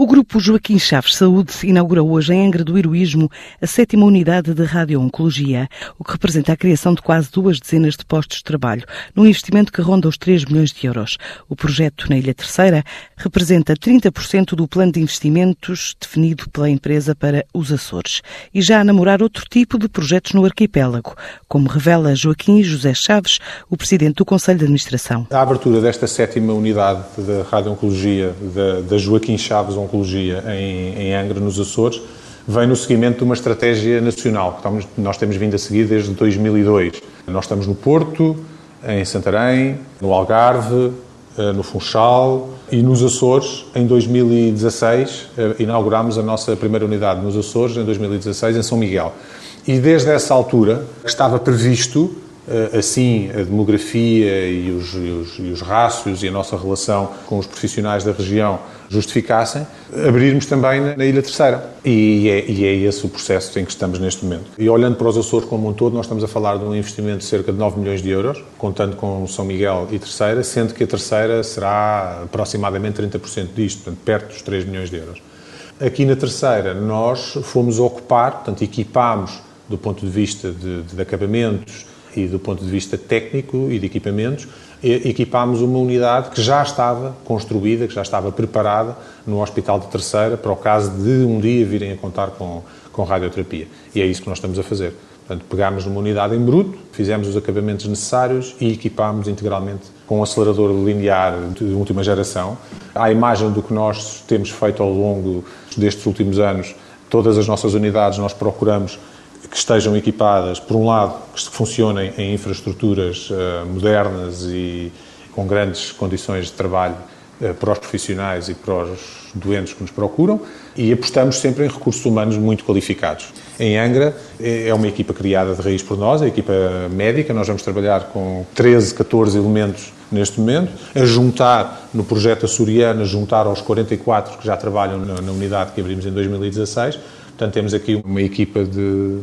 O grupo Joaquim Chaves Saúde inaugura hoje em Angra do Heroísmo a sétima unidade de radio-oncologia, o que representa a criação de quase duas dezenas de postos de trabalho, num investimento que ronda os 3 milhões de euros. O projeto na Ilha Terceira representa 30% do plano de investimentos definido pela empresa para os Açores e já a namorar outro tipo de projetos no arquipélago, como revela Joaquim José Chaves, o presidente do Conselho de Administração. A abertura desta sétima unidade de radio-oncologia da, Joaquim Chaves Oncologia em, em Angra, nos Açores, vem no seguimento de uma estratégia nacional que nós temos vindo a seguir desde 2002. Nós estamos no Porto, em Santarém, no Algarve, eh, no Funchal e nos Açores. Em 2016 eh, inaugurámos a nossa primeira unidade nos Açores, em 2016 em São Miguel. E desde essa altura estava previsto assim a demografia e os, e, os, e os rácios e a nossa relação com os profissionais da região justificassem, abrirmos também na Ilha Terceira. E é, e é, esse o processo em que estamos neste momento. E olhando para os Açores como um todo, nós estamos a falar de um investimento de cerca de 9 milhões de euros, contando com São Miguel e Terceira, sendo que a Terceira será aproximadamente 30% disto, portanto, perto dos 3 milhões de euros. Aqui na Terceira, nós fomos ocupar, portanto, equipámos do ponto de vista de, de acabamentos, e do ponto de vista técnico e de equipamentos, equipámos uma unidade que já estava construída, que já estava preparada no Hospital de Terceira para o caso de um dia virem a contar com, com radioterapia. E é isso que nós estamos a fazer. Portanto, pegámos uma unidade em bruto, fizemos os acabamentos necessários e equipámos integralmente com um acelerador linear de última geração. À imagem do que nós temos feito ao longo destes últimos anos, todas as nossas unidades nós procuramos que estejam equipadas, por um lado, que funcionem em infraestruturas uh, modernas e com grandes condições de trabalho uh, para os profissionais e para os doentes que nos procuram, e apostamos sempre em recursos humanos muito qualificados. Em Angra é, é uma equipa criada de raiz por nós, a equipa médica, nós vamos trabalhar com 13, 14 elementos neste momento, a juntar no projeto açoriano, a juntar aos 44 que já trabalham na unidade que abrimos em 2016, Portanto, temos aqui uma equipa de,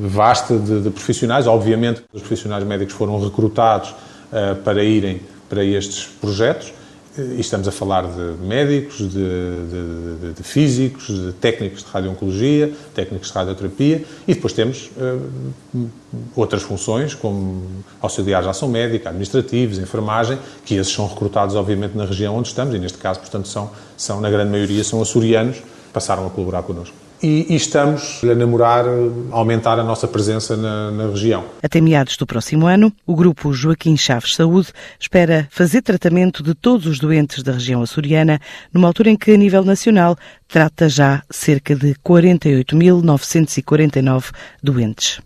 vasta de, de, profissionais. Obviamente, os profissionais médicos foram recrutados uh, para irem para estes projetos. E estamos a falar de médicos, de, de, de, físicos, de técnicos de radioncologia, técnicos de radioterapia e depois temos uh, outras funções, como auxiliares de ação médica, administrativos, enfermagem, que esses são recrutados, obviamente, na região onde estamos e, neste caso, portanto, são, são na grande maioria, são açorianos, passaram a colaborar connosco e, e, estamos a namorar aumentar a nossa presença na, na, região. Até meados do próximo ano, o grupo Joaquim Chaves Saúde espera fazer tratamento de todos os doentes da região açoriana, numa altura em que, a nível nacional, trata já cerca de 48.949 doentes.